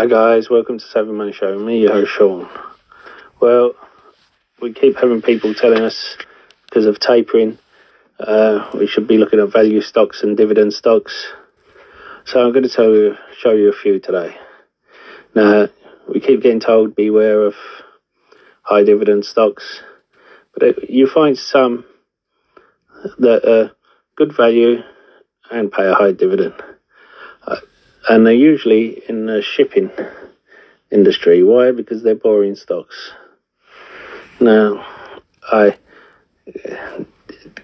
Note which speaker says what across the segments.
Speaker 1: Hi guys, welcome to Saving Money Show. Me, your host Sean. Well, we keep having people telling us because of tapering, uh, we should be looking at value stocks and dividend stocks. So I'm going to tell you, show you a few today. Now, we keep getting told beware of high dividend stocks, but it, you find some that are good value and pay a high dividend. Uh, and they're usually in the shipping industry. Why? Because they're boring stocks. Now, I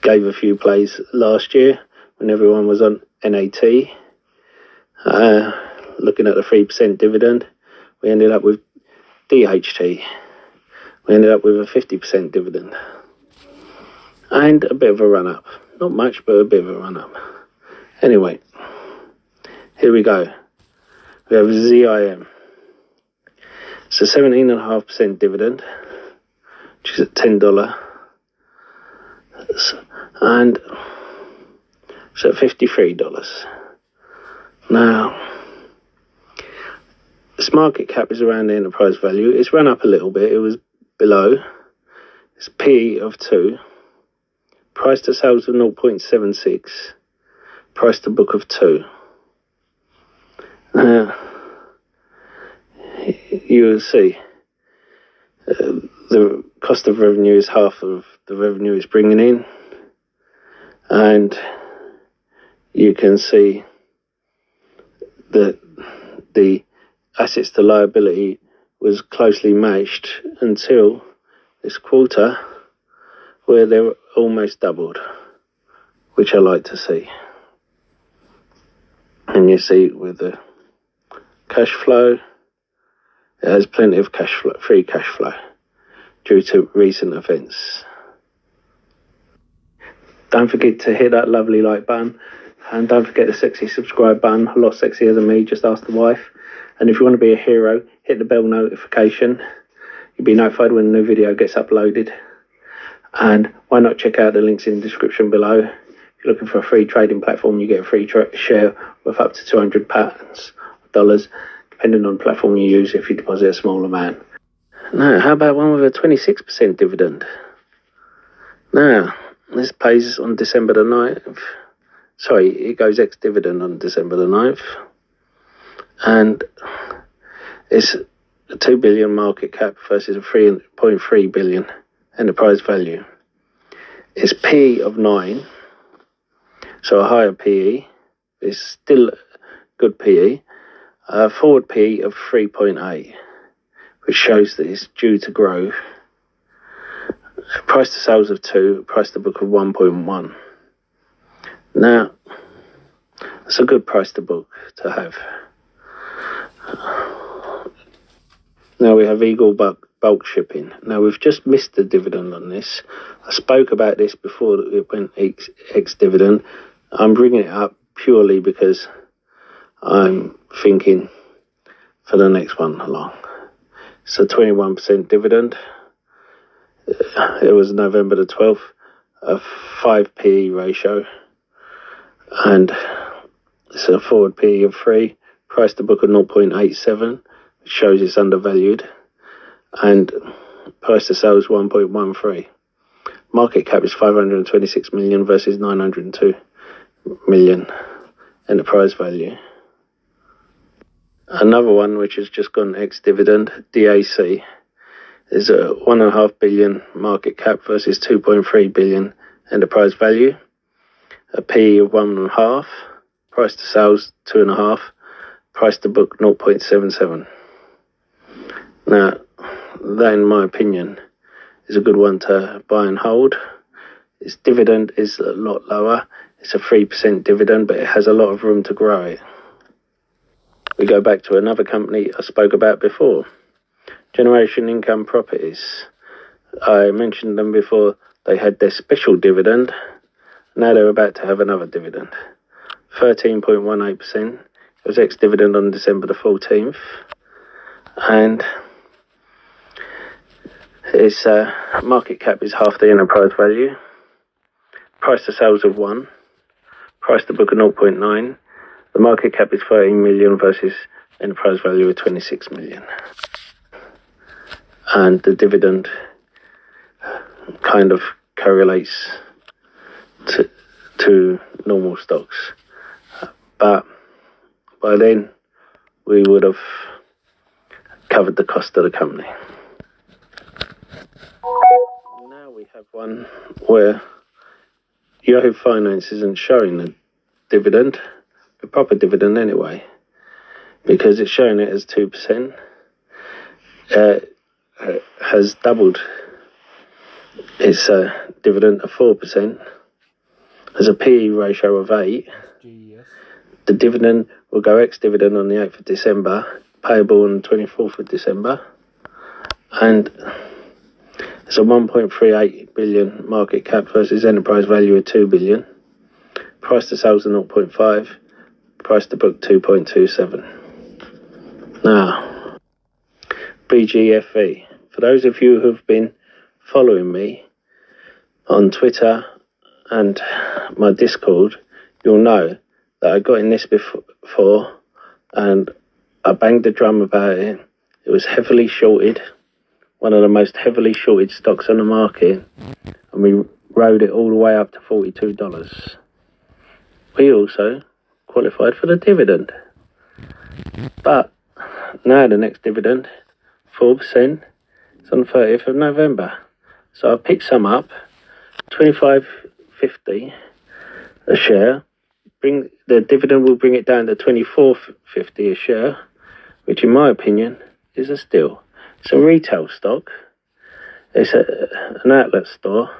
Speaker 1: gave a few plays last year when everyone was on NAT, uh, looking at the 3% dividend. We ended up with DHT. We ended up with a 50% dividend. And a bit of a run up. Not much, but a bit of a run up. Anyway, here we go. We have ZIM. It's a 17.5% dividend, which is at $10. And it's at $53. Now, this market cap is around the enterprise value. It's run up a little bit. It was below. It's P of 2. Price to sales of 0.76. Price to book of 2. Now, you will see uh, the cost of revenue is half of the revenue is bringing in, and you can see that the assets to liability was closely matched until this quarter, where they were almost doubled, which I like to see. And you see with the cash flow, it has plenty of cash flow, free cash flow due to recent events. Don't forget to hit that lovely like button and don't forget the sexy subscribe button, a lot sexier than me, just ask the wife. And if you want to be a hero, hit the bell notification. You'll be notified when a new video gets uploaded. And why not check out the links in the description below. If you're looking for a free trading platform, you get a free share with up to 200 pounds dollars, depending on platform you use if you deposit a small amount. Now, how about one with a 26% dividend? Now, this pays on December the 9th. Sorry, it goes ex dividend on December the 9th. And it's a 2 billion market cap versus a 3.3 billion enterprise value. It's P of 9, so a higher PE. It's still good PE. A forward P of 3.8, which shows that it's due to grow. Price to sales of 2, price to book of 1.1. Now, it's a good price to book to have. Now we have Eagle bulk, bulk shipping. Now we've just missed the dividend on this. I spoke about this before it went ex, ex dividend. I'm bringing it up purely because I'm thinking for the next one along. It's a 21% dividend. It was November the 12th, a 5 PE ratio, and it's a forward PE of 3, price to book of 0.87, which shows it's undervalued, and price to sales 1.13. Market cap is 526 million versus 902 million enterprise value. Another one which has just gone ex dividend, DAC, is a one and a half billion market cap versus 2.3 billion enterprise value. A P of one and a half, price to sales two and a half, price to book 0.77. Now, that in my opinion is a good one to buy and hold. Its dividend is a lot lower. It's a 3% dividend, but it has a lot of room to grow it we go back to another company I spoke about before Generation Income Properties. I mentioned them before, they had their special dividend. Now they're about to have another dividend. 13.18%. It was ex dividend on December the 14th. And its uh, market cap is half the enterprise value. Price to sales of 1. Price to book of 0.9 the market cap is 13 million versus enterprise value of 26 million. And the dividend kind of correlates to, to normal stocks. But by then, we would have covered the cost of the company. Now we have one where Yahoo Finance isn't showing the dividend, the proper dividend anyway, because it's showing it as 2%, uh, has doubled its uh, dividend of 4%, has a PE ratio of 8. The dividend will go ex dividend on the 8th of December, payable on the 24th of December, and it's a 1.38 billion market cap versus enterprise value of 2 billion. Price to sales of 0.5. Price to book 2.27. Now, BGFV. For those of you who've been following me on Twitter and my Discord, you'll know that I got in this before and I banged the drum about it. It was heavily shorted one of the most heavily shorted stocks on the market, and we rode it all the way up to $42. We also qualified for the dividend. But now the next dividend, 4%, it's on the 30th of November. So I picked some up, 25.50 a share. Bring the dividend will bring it down to 24.50 a share, which in my opinion is a steal. It's a retail stock. It's a, an outlet store,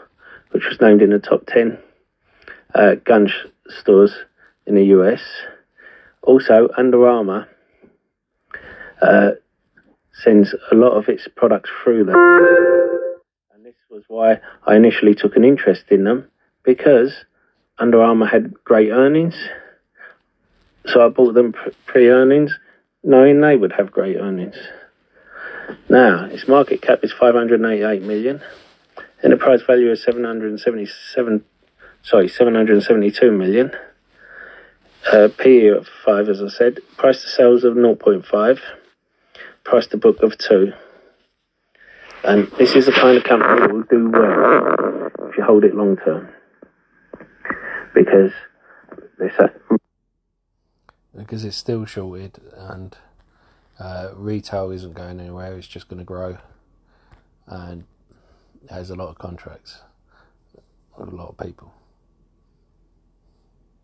Speaker 1: which was named in the top 10 uh, gun stores in the US. Also, Under Armour uh, sends a lot of its products through them. And this was why I initially took an interest in them because Under Armour had great earnings. So I bought them pre earnings, knowing they would have great earnings. Now, its market cap is 588 million. Enterprise value is 777, sorry, 772 million. Uh, of 5, as I said. Price to sales of 0.5. Price to book of 2. And this is the kind of company that will do well if you hold it long term. Because this.
Speaker 2: Because it's still shorted and uh, retail isn't going anywhere, it's just going to grow. And there's a lot of contracts with a lot of people.